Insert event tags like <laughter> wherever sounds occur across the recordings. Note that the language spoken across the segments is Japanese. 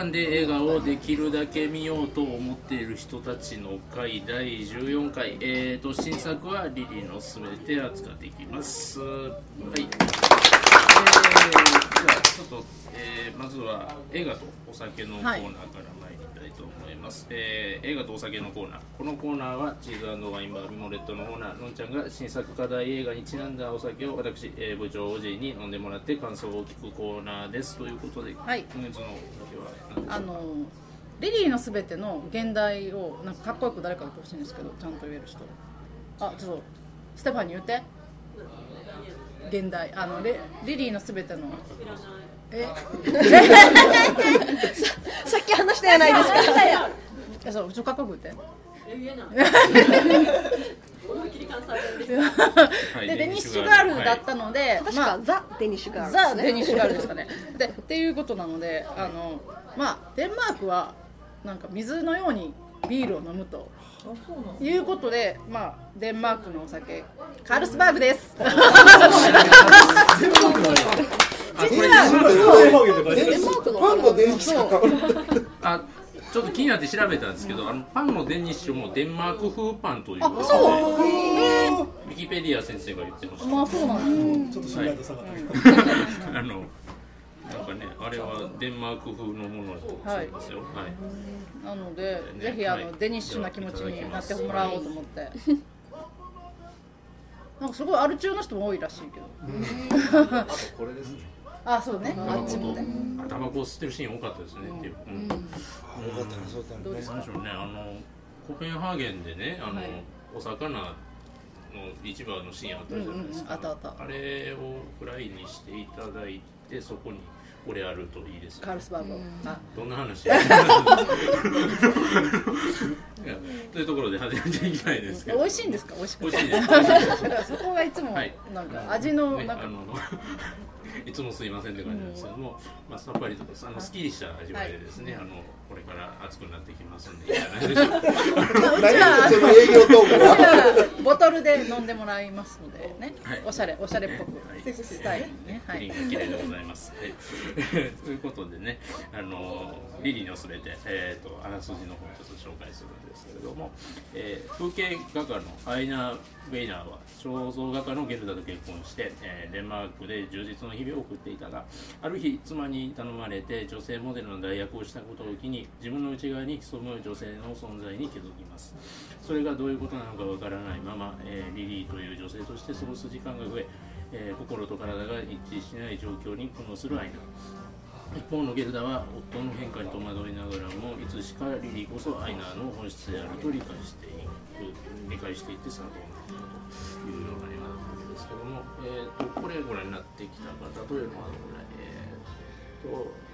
館で映画をできるだけ見ようと思っている人たちの会第14回、えー、と新作は「リリーのすべて」扱っていきます。はい。えーじゃあちょっと、えーまずは映画とお酒のコーナーから参りたいと思います、えー映画とお酒のコーナー。このコーナーはチーズワインバーミモレットのオーナーのんちゃんが新作課題映画にちなんだお酒を私、えー部長おじいに飲んでもらって感想を聞くコーナーです。ということで、はい。今月のあのリリーのすべての現代をなんかかっこよく誰か言ってほしいんですけどちゃんと言える人。あちょっとステファニー言って。現代あのレリリーのすべての。え？<laughs> さっき話したやないですか。え <laughs> そうちょっとかっこよく言って。<laughs> はい。でデニッシュガールだったので、確まあかザ・デニッシュガールザ・デニッシュガールですかね。でっていうことなのであの、まあ、デンマークはなんか水のようにビールを飲むと。いうことで、まあ、デンマークのお酒カールスバーグです。あこれ実はデンマークのパンの電気そうあちょっと気になって調べたんですけど、あのパンのデニッシュもデンマーク風パンという。ことでそうウィキペディア先生が言ってました、まあそうなんですちょっと信頼度下がった。<laughs> あのなんかねあれはデンマーク風のものだそうですよ。はい、なので、ねぜひあの、はい。デニッシュな気持ちになってもらおうと思って。なんかすごいアル中の人も多いらしいけど。あとこれですねあ、そうね。あっちもね。あタバコを吸ってるシーン多かったですねっていう、うん。あよかったなそうだねどうでしょうね。あのコペンハーゲンでねあの、はい。お魚の市場のシーンあったじゃないですか、うんうん。あったあった。あれをフライにしていただいてそこにこれあるといいですよ。ねカールスバーグ。あ、どんな話？<laughs> というところで始めていきたいですけど。美味しいんですか？美味しくて。美味しいですだからそこがいつもはい。なんか味のね、なんかあの <laughs> いつもすいませんって感じなんですけども、まあ、さっぱりとかあのすっきりした味わいでですね、あのこれから暑くなってきますんでいいんじゃないでしょうか営業トークははボトルで飲んでもらいますのでねはい。おしゃれおしゃれっぽくはいスタイルにね。はキリンい。が綺麗でございます。はい、<laughs> ということでね、あのリリーのすべて、えー、とあらすじの方をちょっと紹介するんですけれども、えー風景画家のアイナ・ウェイナーは肖像画家のゲルダと結婚して、えーデンマークで充実の日々を送っていたがある日妻に頼まれて女性モデルの代役をしたことを機に自分の内側に潜む女性の存在に気づきます。それがどういうことなのかわからないまま、えーリリーという女性として過ごす時間が増ええー心と体が一致しない状況に苦悩するアイナ一方のゲルダは夫の変化に戸惑いながらもいつしかリリーこそアイナーの本質であると理解していく理解していってさあどうなったというような映画だったわけですけども、えー、とこれご覧になってきた方というのはえー、とあさん以外に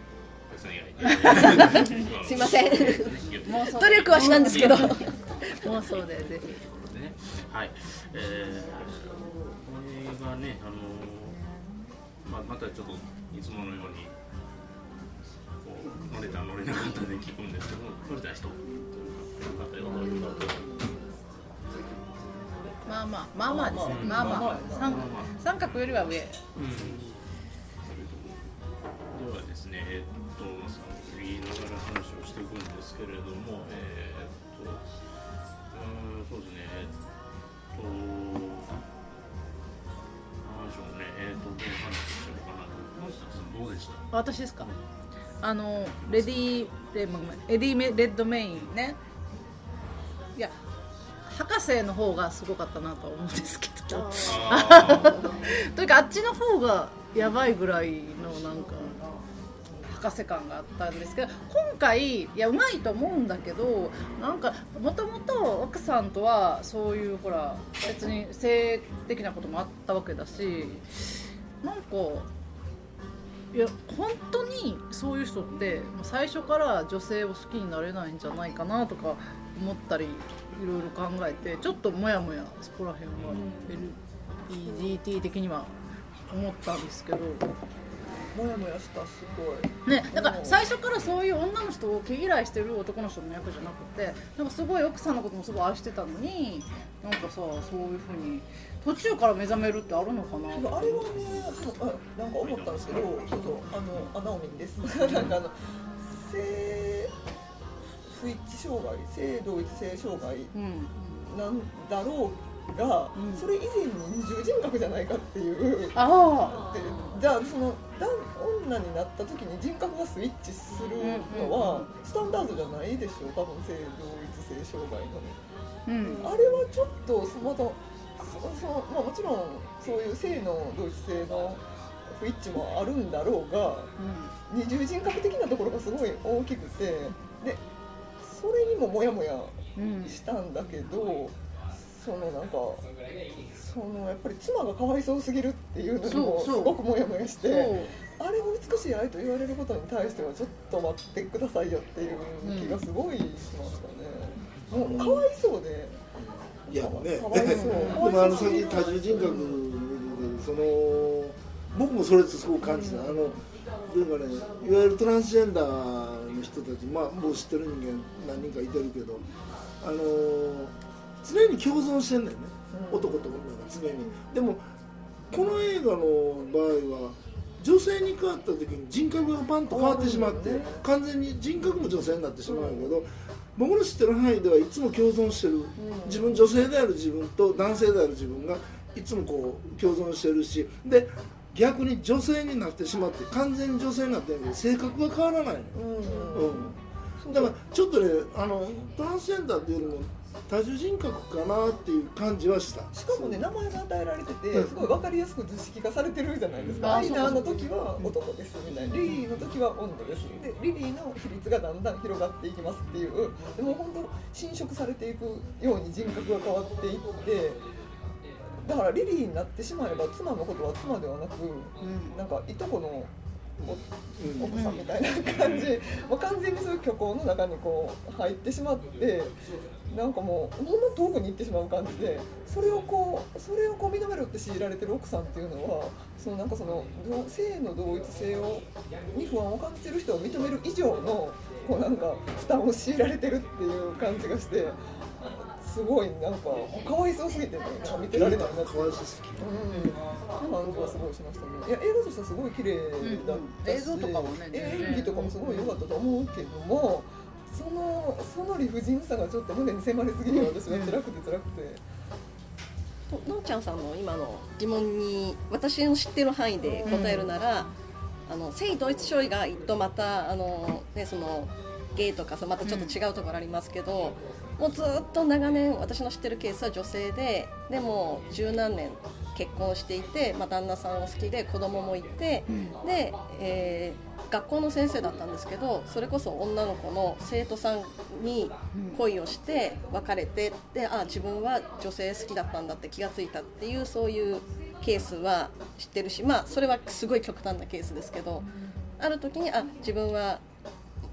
<laughs> すいません。努力はしたんですけど。妄想でぜひ。はい、えー、これがね、あのーままたちょっといつものようにこう乗れた乗れなかったで聞くんです。けど、乗れた人まあまあまあまあです。ね。まあまあ三三角よりは上。うん、ではです。ね、えっと、さん言いながら話をしていくんですけれども、えーっと、うーん、そうですね、えっと、なんでしょうね、えーっと、どう話しようかなと。どうでした？私ですか。あのレディレごめんエディ・レッドメインね。いや博士の方がすごかったなとは思うんですけど。<laughs> というかあっちの方がやばいぐらいのなんか博士感があったんですけど今回いやうまいと思うんだけどなんかもともと奥さんとはそういうほら別に性的なこともあったわけだしなんかいや本当にそういう人って最初から女性を好きになれないんじゃないかなとか思ったりいろいろ考えてちょっとモヤモヤそこら辺は LGBT 的には思ったんですけどもやもやしたすごい。ね、だから最初からそういう女の人を毛嫌いしてる男の人の役じゃなくてなんかすごい奥さんのこともすごい愛してたのになんかさそういうふうに途中から目覚めるってあるのかなあれはねなんか思ったんですけどそうそうあのあナオミンです。<laughs> なんかあの性不一致障害性同一性障害うん。なんだろうが、うん。それ以前に二重人格じゃないかっていう。あでじゃあその男女になった時に人格がスイッチするのはスタンダードじゃないでしょ多分性同一性障害の。あうん。あれはちょっとそまだそそまあ、もちろんそういう性の同一性の不一致もあるんだろうが二重人格的なところがすごい大きくてでそれにもモヤモヤうんうん。したんだけどそのなんかそのやっぱり妻がかわいそうすぎるっていうのにもすごくモヤモヤしてあれが美しい愛と言われることに対してはちょっと待ってくださいよっていう気がすごいしましたね。もうかわいそうで。いやね。かわいそう。でもあのさっき多重人格でその僕もそれってすごく感じた、あのどういうかねいわゆるトランスジェンダーの人たちまあもう知ってる人間何人かいてるけどあの常に共存してんだよね、男と女が常に。でもこの映画の場合は女性に変わった時に人格がパンと変わってしまって、うん。完全に人格も女性になってしまうけど、僕の知ってる範囲ではいつも共存してる、自分女性である自分と男性である自分がいつもこう共存してるしで逆に女性になってしまって完全に女性になってるけど性格が変わらないのよ、うん。うん、だからちょっとねあのトランスジェンダーっていうよりも多重人格かなっていう感じはした。しかもね名前が与えられててうん。すごい分かりやすく図式化されてるじゃないですか、あアイナーの時は男ですみたいなリリーの時は女ですでリリーの比率がだんだん広がっていきますっていう。でも本当侵食されていくように人格が変わっていってだからリリーになってしまえば妻のことは妻ではなくなんかいとこのうん奥さんみたいな感じ、もう完全にそういう虚構の中にこう入ってしまってなんかもうほんま遠くに行ってしまう感じでそれをこうそれをこう認めろって強いられてる奥さんっていうのはそのなんかその性の同一性をに不安を感じてる人を認める以上のこうなんか負担を強いられてるっていう感じがしてすごいなんかかわいそうすぎて見てられないなってかわいそうすぎうん、感じはすごいしましたね。いや映画としてはすごい綺麗だったし、うん映像とかもね演技とかもすごい良かったと思うけども、そのその理不尽さがちょっと胸に迫りすぎて私は辛くて辛くて。とのんちゃんさんの今の疑問に私の知ってる範囲で答えるなら、あの性同一障害とまたあの、ね、そのゲイとかそまたちょっと違うところありますけど、もうずっと長年私の知ってるケースは女性ででも十何年結婚していて、まあ、旦那さんを好きで子供もいて、で、えー学校の先生だったんですけどそれこそ女の子の生徒さんに恋をして別れてであ自分は女性好きだったんだって気がついたっていうそういうケースは知ってるしまあそれはすごい極端なケースですけどある時にあ自分は、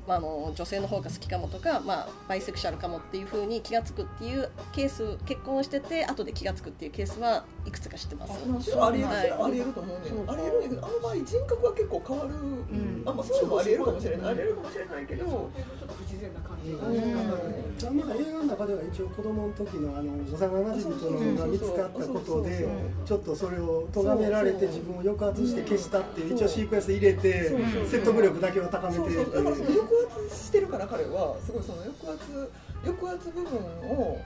まあ、あの女性の方が好きかもとか、まあ、バイセクシャルかもっていうふうに気がつくっていうケース結婚してて後で気がつくっていうケースはいくつか知ってます。ありえる、はい。ありえると思うね。ん。ありえるんやけど、あの場合人格は結構変わる。あ、まあそういうのもありえるかもしれない。ありえるかもしれないけど、ちょっと不自然な感じがうん。まだ映画の中では一応子供の時のあの幼なじみとのが見つかったことでちょっとそれを咎められて自分を抑圧して消したっていう一応シークエンス入れて説得力だけを高めて圧してるから彼はすごいその抑圧抑圧部分を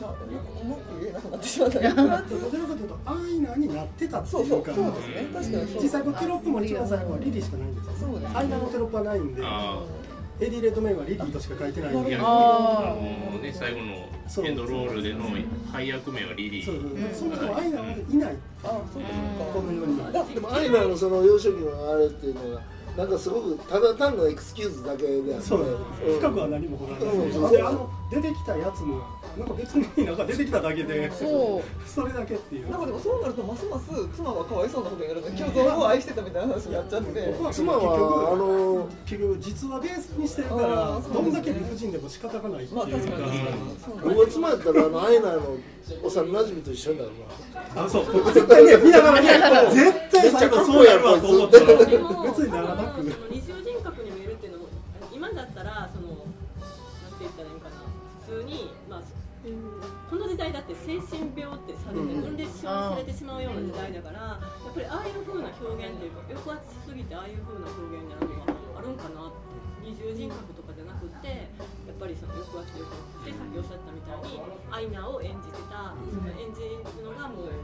まあよくうまく言えなくなってしまった。抑圧。どちらかというとアイナーになってたってそう。そういうかそうですね。確かに実際このテロップも一番最後はリリーしかないんですよ。そうですねアイナーのテロップはないんであエディ・レッドメインはリリーとしか書いてないんで。あいやあー。あのね最後のエンドロールでの配役名はリリそうーそう。そもそもアイナがいない。あそうですか。この世にでもアイナのその幼少期のあれっていうのがなんかすごくただ単のエクスキューズだけであって。そううん。深くは何もほらない。うん。であの出てきたやつもなんか別になんか出てきただけでそう。それだけっていう。なんかでもそうなるとますます妻はかわいそうなことになるの巨像を愛してたみたいな話になっちゃって。妻はあの結局実はベースにしてるからどんだけ理不尽でも仕方がないっていうか、まあ確かに。確かに。僕が妻やったらあのアイナーの幼馴染と一緒になるわ。あそう。僕絶対ね見ながらね絶対最後そうやるわと思ったら別にならなく時代だって精神病ってされて分裂症にされてしまうような時代だからやっぱりああいう風な表現っていうか抑圧しすぎてああいう風な表現になるのはあるんかなって二重人格とかじゃなくてやっぱりその抑圧抑圧してさっきおっしゃったみたいにアイナを演じてたその演じるのがもう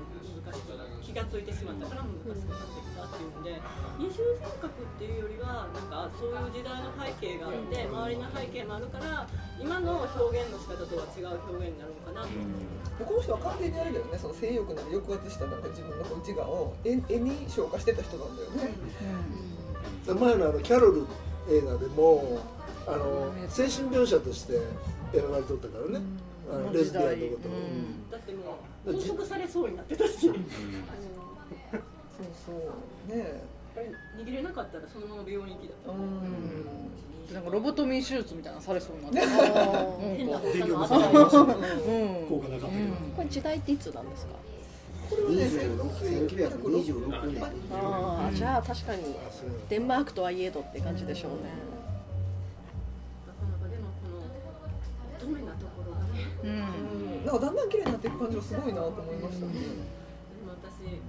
難しくな気がついてしまったから難しくなってきたっていうので二重人格っていうよりはなんかそういう時代の背景があって周りの背景もあるから今の表現の仕方とは違う表現になるのかなと。思って。この人は完全にあれだよねその性欲なり抑圧したなんか自分の内側を絵絵に昇華してた人なんだよね、前のあのキャロル映画でもあの精神病者として描かれとったからね、あのレズビアンのことを、だってもう拘束されそうになってたし、そうそう。ね。え逃げれなかったらそのまま病院行きだった。うん。なんかロボトミー手術みたいなのされそうになって。<laughs> 変なうん。効果なかったけど、これ時代っていつなんですか？これはね1926年。ああじゃあ確かにデンマークとはいえどって感じでしょうね。なかなかでもこの乙女なところがね、うんうんなんかだんだん綺麗になっていく感じがすごいなと思いましたね、でも私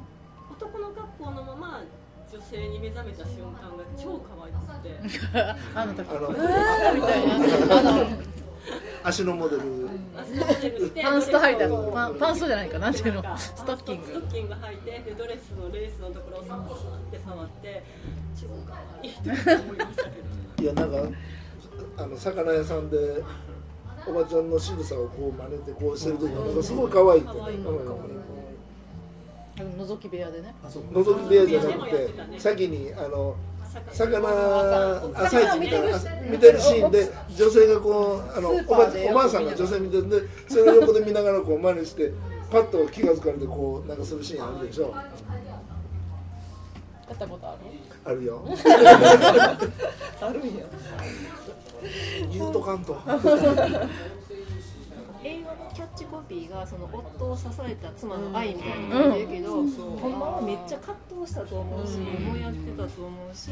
男の格好のまま女性に目覚めた瞬間が超可愛くて、<laughs> あの時あのみたいな。あの足のモデルパンスト履いた。ドレスをパンパンストじゃないかな。んていうの？ストッキング。ストッキング履いてでドレスのレースのところをさーって触って超可愛い。って思いましたけど。いやなんかあの魚屋さんでおばちゃんの仕草をこう真似てこうしてる時がなんかすごい可愛いってね。可愛いうん覗き部屋でね。あそう覗き部屋じゃなくて先にあの魚。朝市みたいな見てるシーンで女性がこうあのおばおばあさんが女性見てるんでそれを横で見ながらこう真似してパッと気が付かれてこうなんかするシーンあるでしょ。やったことある？あるよ。<laughs> <laughs> あるんや <laughs> 言うとかんと。<laughs> 映画のキャッチコピーがその夫を支えた妻の愛みたいに言ってるけど、ほんまはめっちゃ葛藤したと思うし、思いやってたと思うし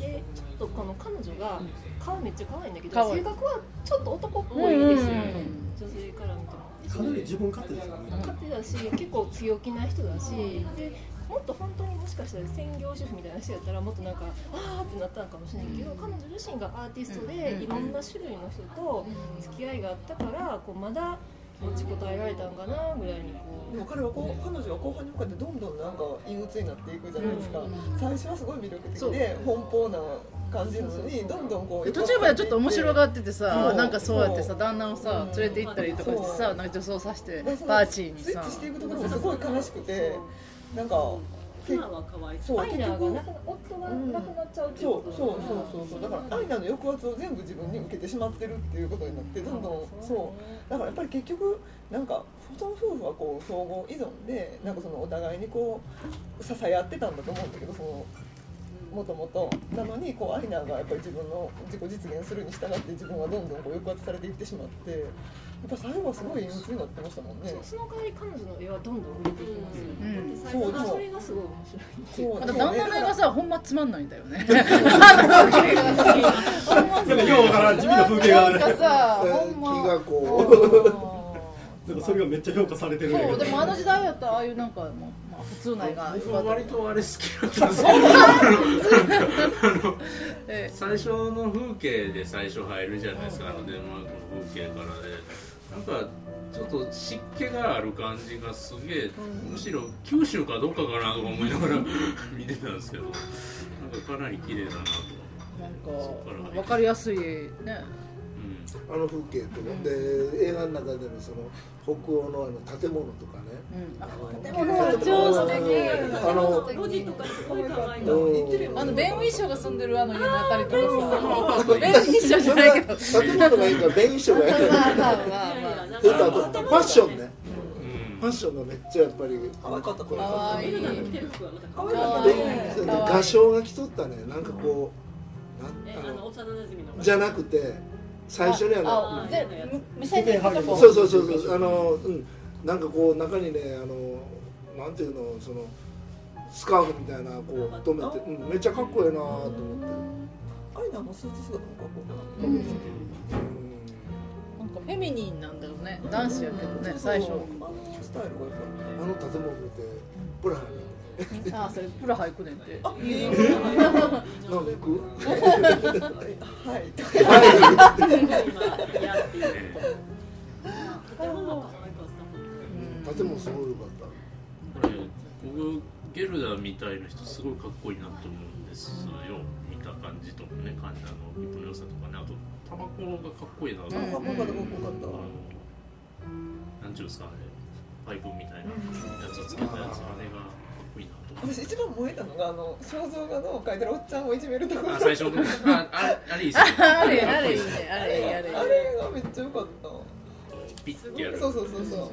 でちょっとこの彼女が顔めっちゃ可愛いんだけど性格はちょっと男っぽいですよね、うん。女性から見ても。かなり自分勝手ですよね。勝手だし結構強気な人だしでもっと本当にもしかしたら専業主婦みたいな人やったらもっとなんかあーってなったのかもしれないけど、彼女自身がアーティストでいろんな種類の人と付き合いがあったからこうまだ持ちこたえられたんかなぐらいにこでも彼はこう彼女は後半に向かってどんどんなんか陰鬱になっていくじゃないですか、最初はすごい魅力的で奔放な感じなのにどんどんこう途中までちょっと面白がっててさそうなんかそうやってさ旦那をさ連れて行ったりとかしてさなんか女装させてパーチーにさ。スイッチしていくところがすごい悲しくてなんか妻は可愛い。そううアイナーが結局なくな夫が亡くなっちゃうっていうそうそうそうそうそう。だからアイナの抑圧を全部自分に受けてしまってるっていうことになってどんどんそうだからやっぱり結局なんかその夫婦はこう相互依存でなんかそのお互いにこう支え合ってたんだと思うんだけどそのもともとなのにこうアイナがやっぱり自分の自己実現するに従って自分はどんどんこう抑圧されていってしまってやっぱ最後はすごい憂鬱になってましたもんね。その代わり彼女の絵はどんどん売れていきますよ、うん。でそうそれがすごい面白いそう旦那の映画さほんまつまんないんだよね。なんかようわからん地味な風景があるなんかさえほんまー気がこなんかそれがめっちゃ評価されてるそうでもあの時代やったらああいうなんかもう、まあ、普通な映画僕は割とあれ好きだったんですけどえ最初の風景で最初入るじゃないですか、あのデンマークの風景からでなんかちょっと湿気がある感じがすげえ、むしろ九州かどっかかなとか思いながら <laughs> 見てたんですけどなんかかなり綺麗だなと、なんか分かりやすいねあの風景とか。で映画の中でのその北欧のあの建物とかね、うん。あの建物は超素敵。あの路地とかすごい可愛い。あのベン・ウィッショーが住んでるあの家のあたりとかさ。ベン・ウィッショーじゃないけど建物がいいから。弁償がいやいかとファッションね。うん。ファッションがめっちゃやっぱり可愛かった。可愛い。可愛かった画商が着とったね。なんかこうんあのあの幼馴染のじゃなくて最初にあのあぜ見せていくとこそうそうそうそうあのうん。なんかこう中にねあのなんていうのそのスカーフみたいなこう留めて、うん、めっちゃかっこいいなと思って、アイナもスーツ姿もかっこよかった。うん。うん、なんかフェミニンなんだよね。男子やけどね最初。あのスタイルがよかっあの建物見てプラハにあそれプラハ行くねんって。たあいい。なんか行くはい。建物すごい。良かったこれ僕ゲルダみたいな人すごいかっこいいなと思うんです。よ見た感じとかね感じあの。人の良さとかねあとタバコがかっこいいなと。思って、あかっこよかっこよかった。あのなんちゅうんですかあれパイプみたいなやつをつけたやつあれがこいいな。と思って私一番燃えたのがあの肖像画の描いてるおっちゃんをいじめるところ。あ最初の <laughs> ああれあれいいっすね。あれあれいいねあれあれあれがめっちゃ良かった。ピッてやる。そうそうそうそう。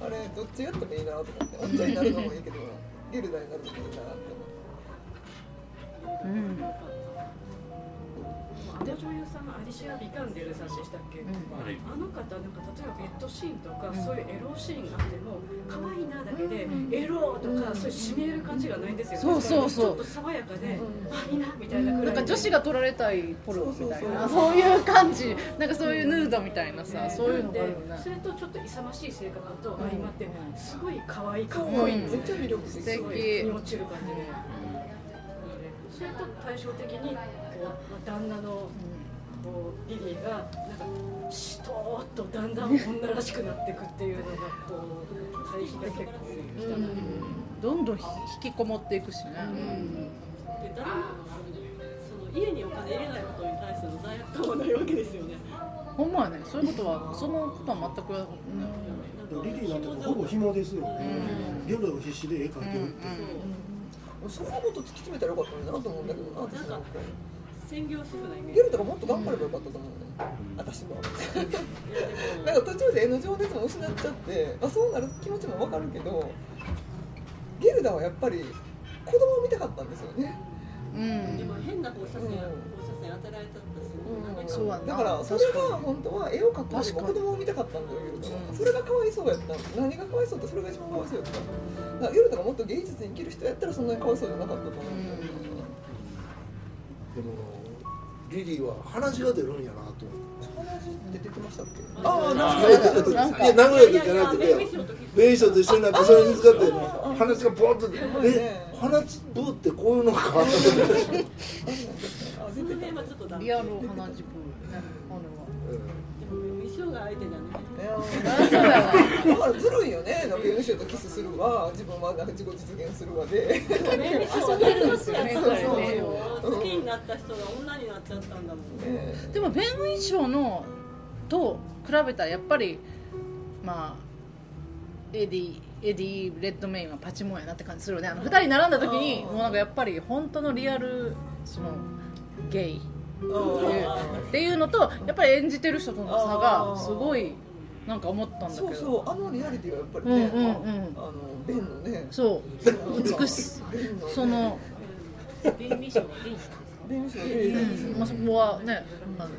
あれどっちやってもいいなと思っておっちゃんになるのもいいけどゲルダになるのもいいなって思って。うん。あの女優さんアリシア・ビカンデルさんでしたっけ、はい。あの方なんか例えばベッドシーンとか、そういうエロシーンがあっても可愛いなだけで、エロとか、そういう締める感じがないんですよ。そうそうそう。ちょっと爽やかで、あいいなみたいなくらいなんか女子が撮られたいポロみたいなそそういう感じ。なんかそういうヌードみたいなさそういうのがあるよねそれとちょっと勇ましい性格と相まって、うん。すごい可愛いかっうん。こいいめっちゃ魅力的。すごい落ちる感じで、それと対照的にこう、まあ、旦那のこうリリーがなんかしとーっとだんだん女らしくなっていくっていうのがこう対比が結構来たな、どんどん引きこもっていくしね、で誰もその家にお金入れないことに対する罪悪感はないわけですよね。ほんまやねそういうことはそのことは全くやリリーなんてほぼ紐ですよ。ねゲルダが必死で絵描いてるって。そん。なこと突き詰めたらよかったのになと思うんだけどな私なんか専業主婦なイメージ。ゲルダがもっと頑張ればよかったと思うね。私も。<laughs> なんか途中で絵の情熱も失っちゃって、まあ、そうなる気持ちもわかるけどゲルダはやっぱり子供を見たかったんですよね、うん。今変な放射線放射線当てられちゃったし、なん。かそうだからそれが本当は絵を描くよりも子供を見たかったんだよゲルダは。うんそれがかわいそうやった。何がかわいそうってそれが一番かわいそうやった。だからゲルダがもっと芸術に生きる人やったらそんなにかわいそうじゃなかったと思う。ん。だよねでもリリーは鼻血が出るんやなと思って鼻血って出てましたっけああなんか。いや名古屋でじゃなくて弁償と一緒になってそれに使って鼻血がポンと出てえ鼻血ブーってこういうのか。あ出そのて辺はちょっとリアル鼻血プールねでも衣装が相手じゃないたあれはあそうやなだからずるいよね、なんか n シとキスするわ、自分はなんか自己実現するわで。遊べるんですよね好きになった人が女になっちゃったんだもんね。ねでもベン・ウィショーのと比べたらやっぱりまあエディエディ・レッドメインはパチモンやなって感じするよね。あの2人並んだ時にもうなんかやっぱり本当のリアルそのゲイっていうのとやっぱり演じてる人との差がすごいなんか思ったんだけど。そうそう、あのリアリティはやっぱりね、うんうんうん。あのベンのね、そう。美しその、ベンミションはベンなんですか？ベンションうん。まあ、そこはねあの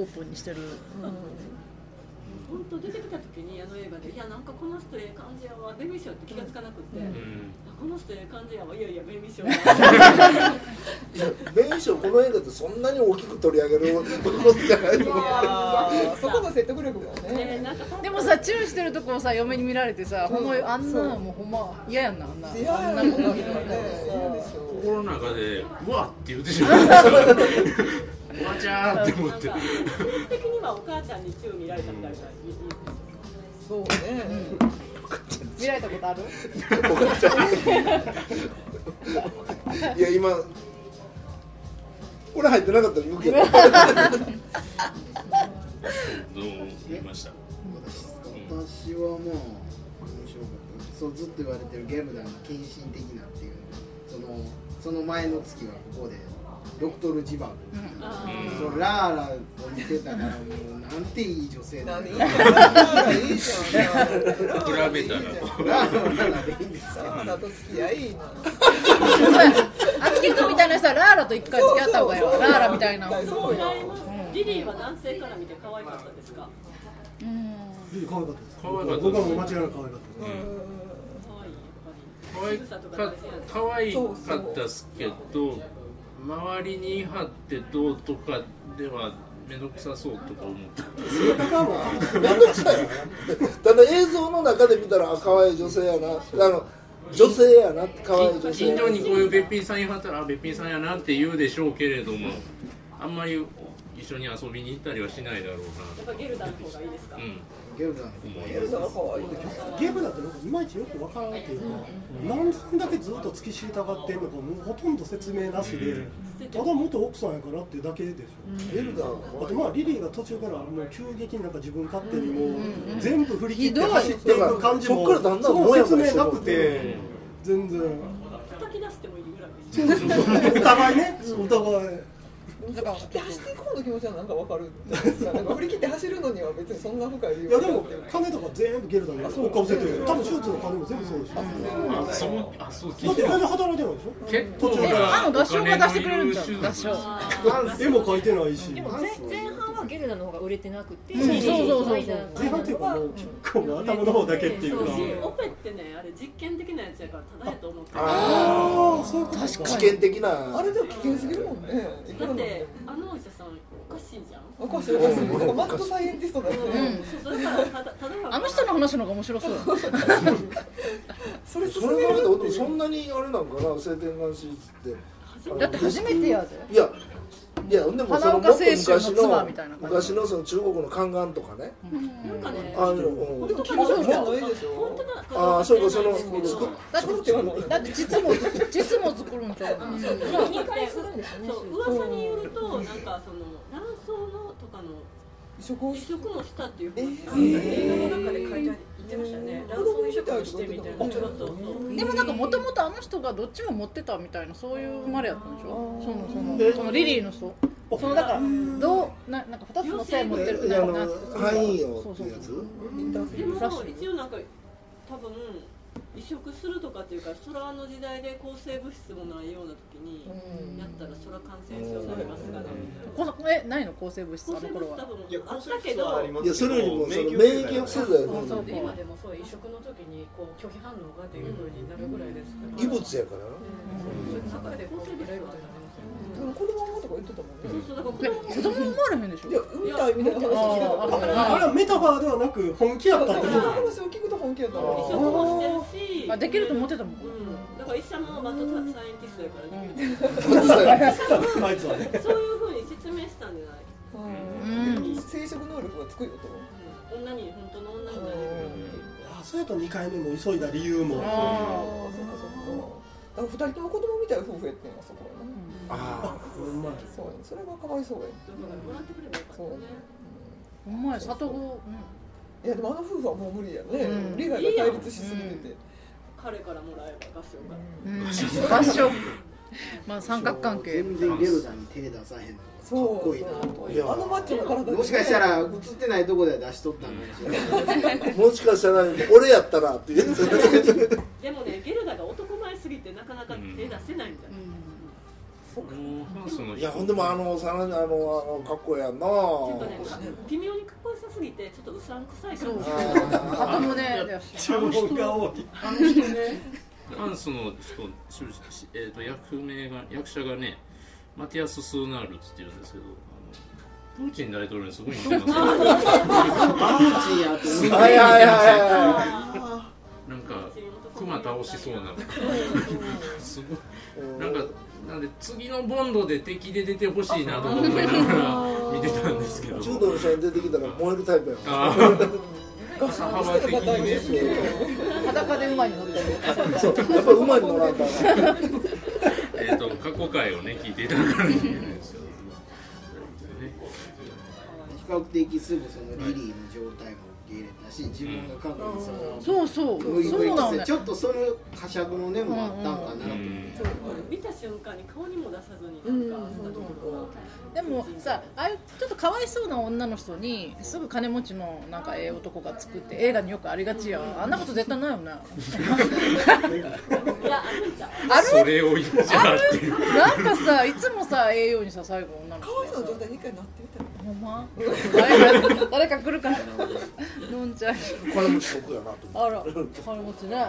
オープンにしてる本当出てきた時にあの映画でいやなんかこの人ええ感じやわベビーショーって気がつかなくって、この人ええ感じやわいやいやベビーショー弁償この映画ってそんなに大きく取り上げることじゃないと思そこの説得力がねね。なんか本当でもさチューしてるとこをさ嫁に見られてさほんまあんなのもうほんま嫌やんなあんないやあんなも見られたら嫌でしょ。心の中で「うわっ!」って言ってしまうんですよ「<laughs> おばちゃん!」って。思って的にはお母ちゃんに宙見られたみたいな。そうね。見られたことある？お母ちゃんいや今これ入ってなかったら言うけど。どう見ました？私はまあ面白かった。そうずっと言われてるゲルダの献身的なっていう。そのその前の月はここでドクトル・ジバグ、そのラーラを見てたからもうなんていい女性だねな。んでいいじゃんラーラいいじゃんラーラ比べたらとラーラでいいんですよラーラと付き合いいいなあつきくんみたいな人はラーラと一回付き合った方がいいわラーラみたいな。そう。よリリーは男性から見て可愛かったですか？リリー可愛かったです可愛かったです僕はもう間違いなく可愛かったです。可愛い。やっぱり可愛か可愛かったですけど周りに張ってどうとかでは面倒くさそうとか思ったただ映像の中で見たらあ可愛い女性やなあの女性やな可愛い女性近所にこういうべっぴんさんいはったらあべっぴんさんやなって言うでしょうけれども。あんまり一緒に遊びに行ったりはしないだろうやっぱゲルダの方がいいですか？なうんゲルダのゲルダが可愛いゲームだってなんかいまいちよくわからんっていうか、なんだけずっと突き知りたがってんのかもうほとんど説明なしで、ただ元奥さんやからっていうだけでしょ、ゲルダあとまあリリーが途中からもう急激になんか自分勝手にもう全部振り切って走っていく感じもそっからだん説明なくて全然。叩き出してもいいぐらいですお互いね。お互いだから走っていこうの気持ちはなんかわかるなんか振り切って走るのには別にそんな深い理由いやでも金とか全部ゲルダに追っか。ぶせて多分シューツの金も全部そうでし。ょあそうあそう。だって全然働いてないでしょ？結構。途中えから。あの合唱が出してくれるんじゃん合唱絵も描いてないし。でも前前半はゲルダの方が売れてなくて、うんそうそうそうそう。前半っていうか。もう結構頭の方だけっていう。かそう。オペってねあれ実験的なやつやからただやと思って。るああそういうことか。試験的な。あれでも危険すぎるもんね。だってあのお医者さんおかしいじゃん。おかしい。おかしいなんかマッドサイエンティストだよね。そうだからただただ。あの人の話の方が面白そう。<laughs> それそれそんなにあれなんかな晴天眼手術って。だって初めてやで。いやいやでもそ花のもっと昔の妻みたいな感じ。昔のその中国の宦官とかね。なん。かねあのうん。本当だ。ああそうかその知らないですけどだって実も実も作るんちゃうそう。2回するん噂によるとなんかその卵巣のとかの移植を移植もしたっていう話映画の中で書いて言ってましたね。卵巣移植をしてみたいな。でもなんかもともとあの人がどっちも持ってたみたいなそういう生まれやったんでしょ？そのそのそのリリーの人。そのだからどうななんか二つの性持ってるえあのな範囲用っていうやつ？でも一応なんか多分移植するとかっていうかそらあの時代で抗生物質もないような時にやったらそら感染症されますからこのえないの抗生物質抗あの頃は？生物質多分いやあったけどいやそれよりもその免疫抑制剤のそうで今でもそう移植の時にこう拒否反応がというふうになるぐらいですから。異物やからういろいろとなりますよね。でも子供とか言ってたもんね。そうそうだから子え供子供も生まれへんでしょ。いや産みたいみたいな話を聞いたからああれはメタファーではなく本気やったってこと話を聞くと本気やった移わ植もしてあできると思ってたもん。うん。だから医者もバッドサイエンティストやからできるあいつはねそういうふうに説明したんじゃない？うん。生殖能力がつくよと。うん。女に本当の女になれるあそうやと2回目も急いだ理由も。ああそっかそっかだから二人とも子供みたいな夫婦やってんのそこはなあほんまや。そうやね。それがかわいそうやね。だからもらってくればよかったねお前里子いやでもあの夫婦はもう無理やね、うん。利害が対立しすぎてて、彼からもらえば合唱からうん。合唱 <laughs> まあ三角関係。全然ゲルダに手出さへんのそうかっこいいなあのマッチョの体で。もしかしたら映ってないとこで出しとったのかもしれないあもしかしたら俺やったらってでもねゲルダが男前すぎてなかなか手出せないんだよ、もうハンスのいやほんでもあのさらにあのあのかっこええやんな微妙にかっこよさすぎてちょっとうさんくさいかもしれないああともね注文が多い。あの人ね。ハンスのえー、と役名が役者がねマティアス・スーナールって言うんですけどあのプーチン大統領にすごい似てますね。プー。チンやと思って。はいはいはいはなんか熊倒しそうなすごい。なんかなんで次のボンドで敵で出てほしいなとか思いながら見てたんですけど。い柔道の試合に出てきたら燃えるタイプやん。あ傘幅的に裸で馬に乗ってる。<laughs> そう。やっぱ馬に乗らんとえっと過去回をね聞いていただかないといけないんですよね比較的すぐそのリリーの状態もけ入れたし自分が過去にそのそうそう。無理そうなんだちょっとその呵責の根もあったんかなと。思って、そう見た瞬間に顔にも出さずになんかしたところでもさああいうちょっとかわいそうな女の人にすぐ金持ちのなんかええ男が作って映画によくありがちやん。あんなこと絶対ないよね。いやあるんちゃう？ある？それを言っちゃって。る？なんかさいつもさええようにさ最後女のかわいそうな状態に一回なってみたらほんま？誰 <laughs> か誰か来るから。のんちゃん金持ち僕やなと思って。あら金持ちね。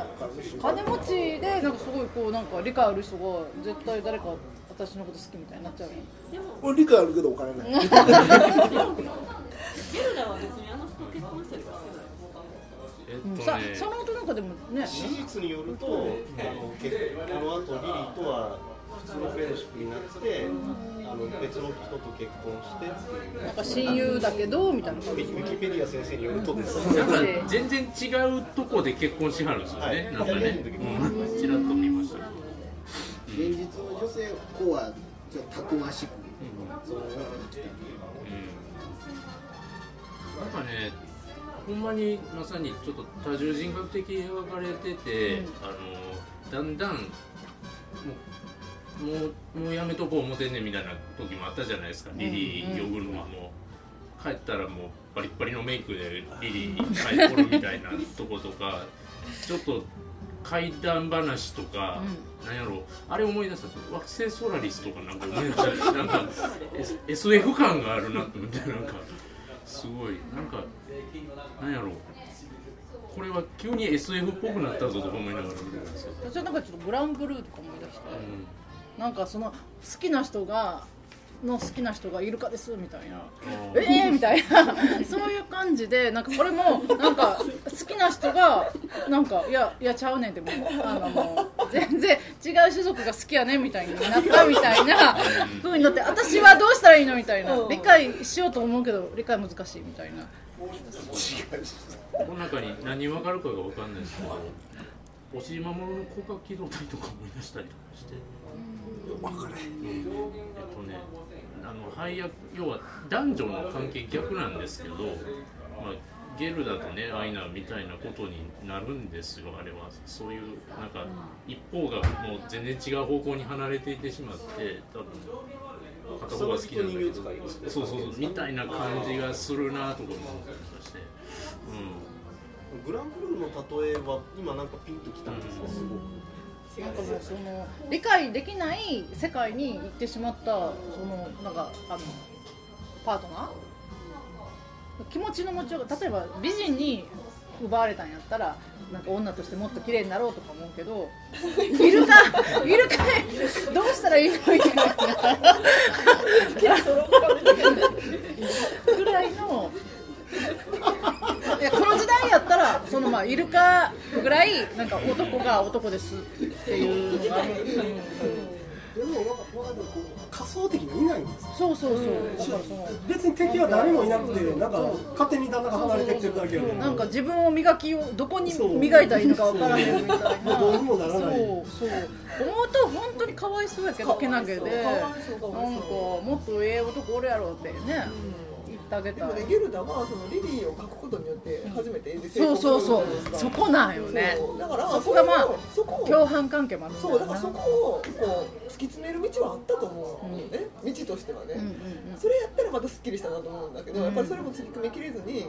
金持ちでなんかすごいこうなんか理解ある人が絶対誰か私のこと好きみたいになっちゃうよでも俺理解あるけどお金ない。<laughs> ゲルダは別にあの人結婚してるから。えっとねその音なんかでもね。史実によるとあの結あの後リリーとは普通のフレンドシップになってあの別の人と結婚してっていう。なんか親友だけどみたいなウィキペディア先生によるとです。なんか全然違うとこで結婚しはるんですよね、はい。なんかね、うん、ちらっと見ました。現実の女性こうはちょっとたくましく、そのまま生きてるなんかね、ほんまにまさにちょっと多重人格的に描かれてて、あのだんだんもうもうもうやめとこう思てんねんみたいな時もあったじゃないですか、リリー呼ぶのはも。う帰ったらもうバリッバリのメイクでリリー帰っとるみたいなとことかちょっと怪談話とか、なんやろあれ思い出した惑星ソラリスとかなんか思い出したなんか <laughs> S- SF 感があるなと思ってなんか。すごい。なんかなんやろこれは急に SF っぽくなったぞとか思いながら見てたんですよ、私はなんかちょっとグランブルーとか思い出して。うんなんかその好きな人がの好きな人がイルカですみたいな。ーえーみたいな。<laughs> そういう感じでなんかこれもなんか好きな人がなんかいやいやちゃうねんってもうあのもう全然違う種族が好きやねんみたいになったみたいな風になって私はどうしたらいいのみたいな。理解しようと思うけど理解難しいみたいな。この中に何分かるかが分かんないですけど押し守の広角機動隊とか思い出したりとかして分かれへん。えっとねあの配役要は男女の関係逆なんですけど、まあ、ゲルだとねアイナみたいなことになるんですよあれはそういうなんか一方がもう全然違う方向に離れていてしまって多分片方が好きなんだけどそうそうそうみたいな感じがするなとか思ったりとかして、うグランブルーの例えは今なんかピンときたんですねすごく。なんかもうその理解できない世界に行ってしまったそのなんかあのパートナー？気持ちの持ちようが例えば美人に奪われたんやったらなんか女としてもっと綺麗になろうとか思うけどイルカイルカどうしたらいいの？みたいな。<laughs> ぐらいのいやこの時代やったらそのまあイルカぐらいなんか男が男ですっていう。のがある、でも仮想的にいないんですよ。そうそうそう。別に敵は誰もいなくてなんか勝手に旦那が離れてってるだけやでなんか自分を磨きをどこに磨いたらいいのかわからへんみたいな。どうにもならない。そう。そう。思うと本当にかわいそうやけどけなげで。なんかもっとええ男おるやろってね。言ってあげたい。でもねゲルダはそのリリーを描くことによって初めて絵で成そう功そうそう。するじゃないですか。そこなんよね。そう。だからそこがまあそこを共犯関係もあるそうだからそこをこう突き詰める道はあったと思う、ね。道としてはね、うんうんうん。それやったらまたすっきりしたなと思うんだけど、うん。やっぱりそれも突き詰めきれずに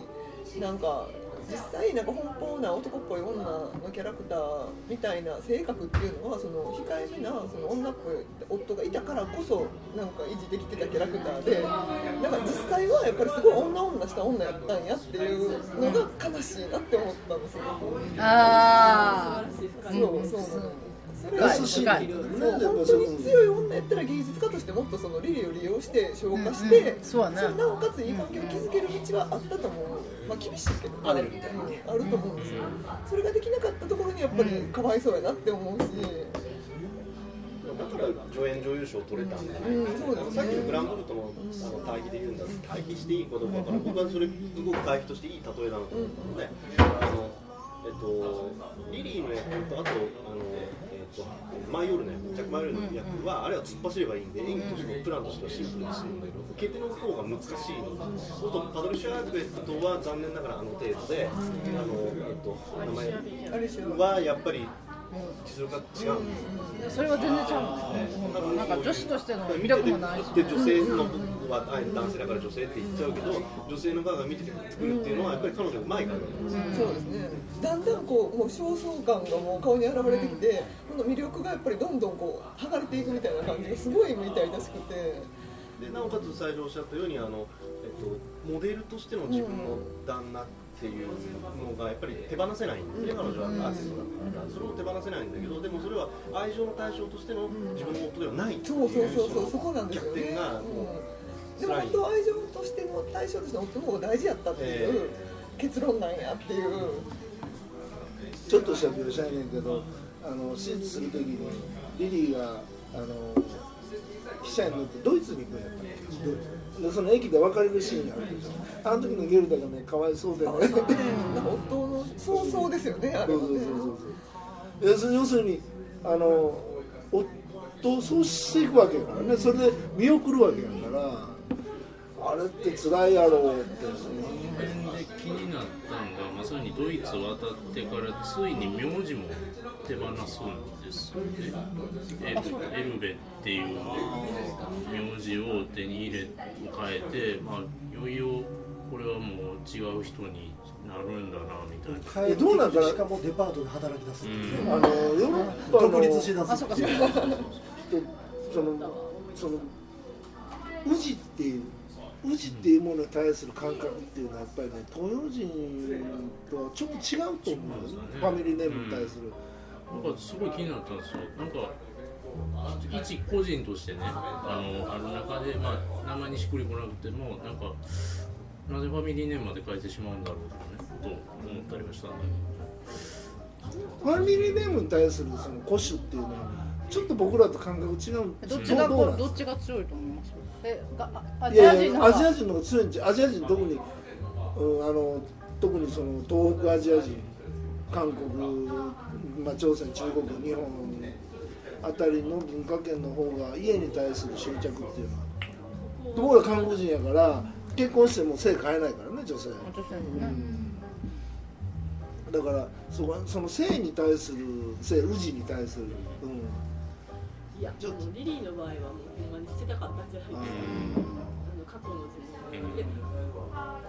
なんか実際なんか奔放な男っぽい女のキャラクターみたいな性格っていうのはその控えめなその女っぽい夫がいたからこそなんか維持できてたキャラクターでなんか実際はやっぱりすごい女女した女やったんやっていうのが悲しいなって思ったんですよ。あ優しい深いそう本当に強い女やったら芸術家としてもっとそのリリーを利用して消化して、うんうん。そうやねなおかついい関係を築ける道はあったと思う、まあ、厳しいけど。アデルみたいにうんあると思うんですよ。それができなかったところにやっぱりかわいそうやなって思うし、だから助演女優賞を取れたんだ、うん。そうですね。さっきのグランブルートのあの対比で言うんだ対比していいかどうから僕はそれすごく対比としていい例えだなと思ったので、あのえっっと、リリーの役とあとあの、えっと、マイオールの役は、あれは突っ走ればいいんで演技としてのプランとしてはシンプルに済むんだけど決定の方が難しいのそうするとパトリシア・アークベットは残念ながらあの程度で、あのえっと、名前はやっぱり実力が違うんですよ。それは全然ちゃう。なんか女子としての魅力もないし。で女性のはあえて男性だから女性って言っちゃうけど女性の側が見てくるっていうのはやっぱり彼女がうまいから。なんですよそうですね。だんだんこうもう焦燥感がもう顔に現れてきて、この魅力がやっぱりどんどんこう剥がれていくみたいな感じがすごい見たいらしくてでなおかつ最初おっしゃったようにあの、えっと、モデルとしての自分の旦那っていうのがやっぱり手放せないんで彼女はアーティストだからそれを手放せないんだけどでもそれは愛情の対象としての自分の夫ではないっていうそうそうそうそうそこなんですよね逆転がでも本当は愛情としての対象としての夫の方が大事やったっていう結論なんやっていう、ちょっとした描写やねんけどあの手術する時にリリーがあの汽車に乗ってドイツに行くんやったっけでその駅で別れるシーンがあるでしょあの時のゲルダがねかわいそうでね。夫の早々ですよねあれはね。そうそうそうそう要するに要するにあの夫をそうしていくわけやからね。それで見送るわけやからあれって辛いやろうって。で気になったんがまさにドイツ渡ってからついに名字も手放すんですえっとエルベっていう名字を手に入れ変えて、まあ、いよいよこれはもう違う人になるんだなみたいな。帰ってきてしかもデパートで働き出すっていうねあのヨーロッパの独立しだすあそうかそうかそのその宇治っていう宇治っていうものに対する感覚っていうのはやっぱりね東洋人とはちょっと違うと思う。んですよね。ファミリーネームに対する、なんかすごい気になったんですよ。なんか一個人としてね、あのある中でまあ名前にしっくりこなくてもなんかなぜファミリーネームまで変えてしまうんだろうとかね、と思ったりはしたんだファミリーネームに対するその古種っていうのはちょっと僕らと感覚違う。んどっちがどっちが強いと思います？えがあアいジア人の方？がアジア人の方が強いんちゃうアジア人特に、うん、あの特にその東北アジア人韓国、まあ、朝鮮中国日本あたりの文化圏の方が家に対する執着っていうのは。ところが韓国人やから結婚しても性変えないからね女性女性のね。だからそこその性に対する性氏に対する、うん、いやでもリリーの場合はもうほんまに捨てたかったんじゃないですか、あの過去の自分で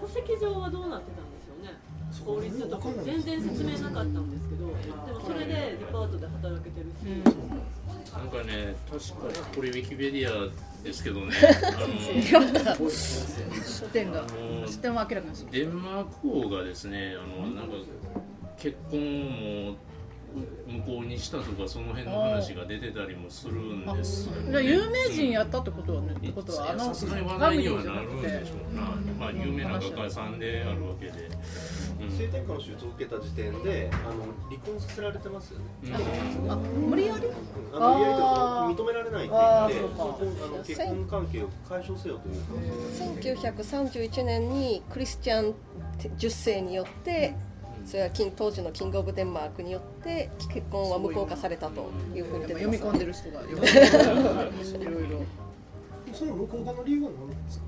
戸籍上はどうなってた法律とか全然説明なかったんですけどでもそれでデパートで働けてるし、なんかね、確かにこれウィキペディアですけどね、あの書店が視点を明らかにす。るデンマーク王がですね、あのなんか結婚を無効にしたとかその辺の話が出てたりもするんですよね。じゃあ有名人やったってことはねってことはあのさすがに話題にはなるんでしょうな、まあ、有名な画家さんであるわけで、性転換の手術を受けた時点であの離婚させられてますよね、あ無理やり？あの無理やりとか認められないって言ってそあの結婚関係を解消せよというか。1931年にクリスチャン10世によってそれは当時のキング・オブ・デンマークによって結婚は無効化されたというふうに読み込んでる人がい <laughs> ろいろ。その無効化の理由は何ですか？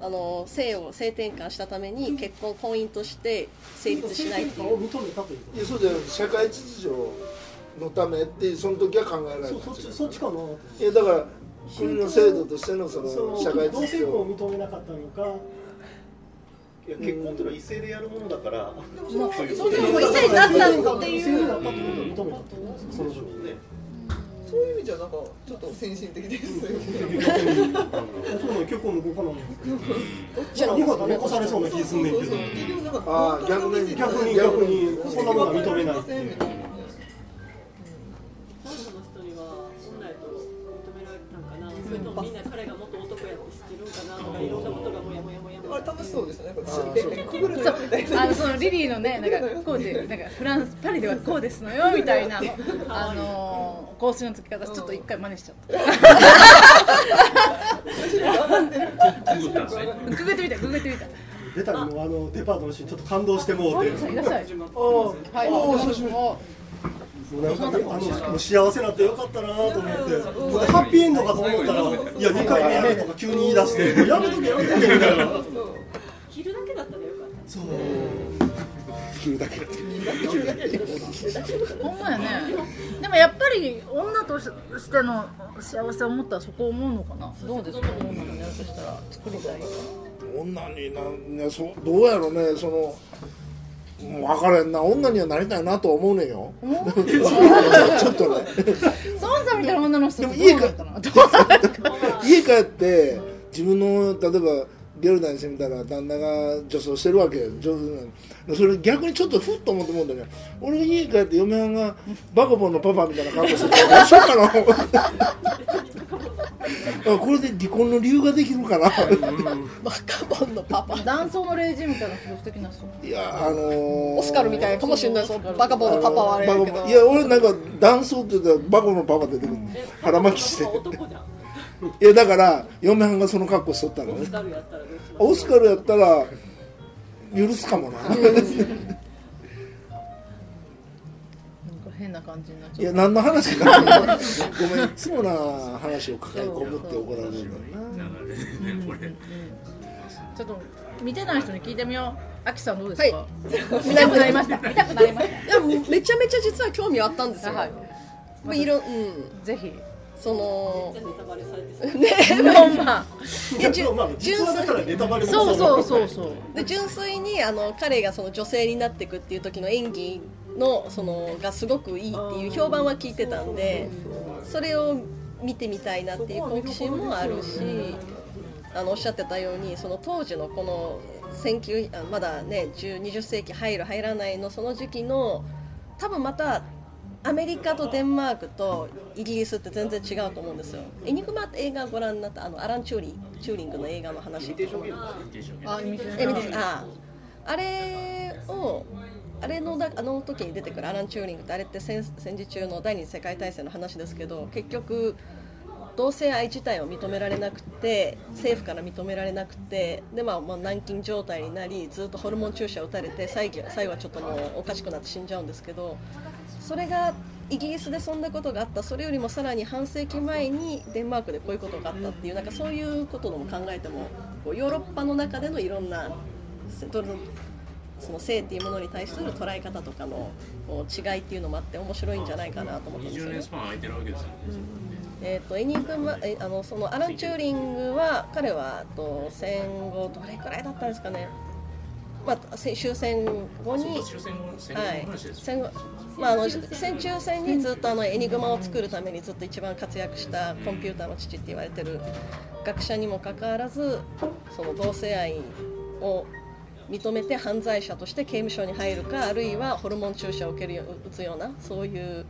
あの性を性転換したために結婚婚姻として成立しないっていう。を認めたというこいやそうじゃなくて社会秩序のためってその時は考えられた。とそそっちそっちかないやだから国の制度としてのそそのの社会同秩序性婚を認めなかったのか。いや結婚っていうのは一斉でやるものだから、もうそういうそういうのも一斉になったっていう。異性になったってことを認めたってことですその時ねそういう意味じゃなんかちょっと先進的ですよねそうなの結構のじゃあ日本は残されそうな気すん。ねん。けどああ逆に逆に逆にそん。なものは認めないっていう本土の人には本来と認められたん。かな、それともみん。な彼がもっと男やって知ってるん。かなとかいろん。なこと楽しそうですね。これ知ってくぐるぞみたいな。あのそのリリーのねなんかこうでなんかフランスパリではこうですのよみたいな。<laughs> あの香水のつき方ちょっと一回真似しちゃった。ググってみたググってみた。出たりもうあのデパートのシーンちょっと感動してもうて。いらっしゃい。おはい。おお久しぶりあのもう幸せになってよかったなと思って。もうハッピーエンドかと思ったらいや2回目とか急に言い出してもうやめとけやめとけみたいな。着るだけだったらよかった。そう。着るだけ。ほんまやね。でもやっぱり女としての幸せを持ったらそこを思うのかな。どうですか女のやるとしたら。作りたい女になんねそどうやろねその分からんな女にはなりたいなとは思うねんよ。<laughs> ちょっとね。孫さんみたいな女の人でも家家帰って自分の例えばゲルダにしてみたら旦那が女装してるわけよ上手なのそれ逆にちょっとふっと思って思うんだよね俺が家帰って嫁はんがバカボンのパパみたいな格好してたらどうかな。<laughs> あこれで離婚の理由ができるかな。バカボンのパパ。男装の霊人みたいな素敵な人。いやあのー、オスカルみたいかもしれないバカボンのパパはあれやけど。いや俺なんか男装って言ったらバカボンのパパ出てくる。の腹巻きして。男じゃん <laughs> いやだから嫁はんがその格好しとったのねオスカルやったらどうします？オスカルやったら許すかもななんか変な感じになっちゃういや何の話かなごめんいつもな話を抱え込むって怒られるんだよな流れでねこれちょっと見てない人に聞いてみよう。あきさんどうですか？は見たくなりました。見たくなりましいやめちゃめちゃ実は興味あったんですた。よ、はい。まあいろうんぜひ。そのねほんま。そうそうそうそう。で純粋にあの彼がその女性になっていくっていう時の演技のそのがすごくいいっていう評判は聞いてたんでそれを見てみたいなっていう好奇心もあるしあのおっしゃってたようにその当時のこの19あまだね10 20世紀入る入らないのその時期の多分またアメリカとデンマークとイギリスって全然違うと思うんですよ。エニグマって映画ご覧になったあのアラン・チューリーチューリングの映画の話。あ、ああれをあれのだあの時に出てくるアラン・チューリングってあれって戦戦時中の第二次世界大戦の話ですけど結局同性愛自体を認められなくて政府から認められなくてで、まあ、まあ軟禁状態になりずっとホルモン注射を打たれて最後最後はちょっともうおかしくなって死んじゃうんですけどそれがイギリスでそんなことがあったそれよりもさらに半世紀前にデンマークでこういうことがあったっていうなんかそういうことも考えてもこうヨーロッパの中でのいろんなその性っていうものに対する捉え方とかのこう違いっていうのもあって面白いんじゃないかなと思ったんですよ20ね年ス。パン空いてるわけですよねえー、とエニグマえあのそのアラン・チューリングは彼はと戦後どれくらいだったんですかね、まあ、せ終戦後に終戦後まあ、あの戦中戦にずっとあのエニグマを作るためにずっと一番活躍したコンピューターの父って言われてる学者にもかかわらずその同性愛を認めて犯罪者として刑務所に入るかあるいはホルモン注射を受けるよ打つようなそういう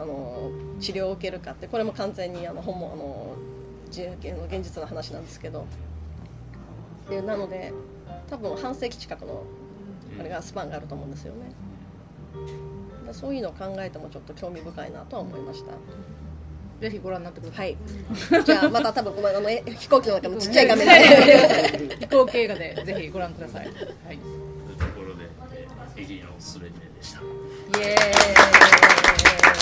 あの治療を受けるかってこれも完全にあの本もあのじ現現実の話なんですけど。でなので多分半世紀近くのあれがスパンがあると思うんですよね。だそういうのを考えてもちょっと興味深いなとは思いました。ぜひご覧になってください。はい。じゃあまた多分このあのえ飛行機の中のちっちゃい画面で。<laughs> 飛行機映画でぜひご覧ください。はい。というところで、えー、エリーのすべてでした。イエーイ。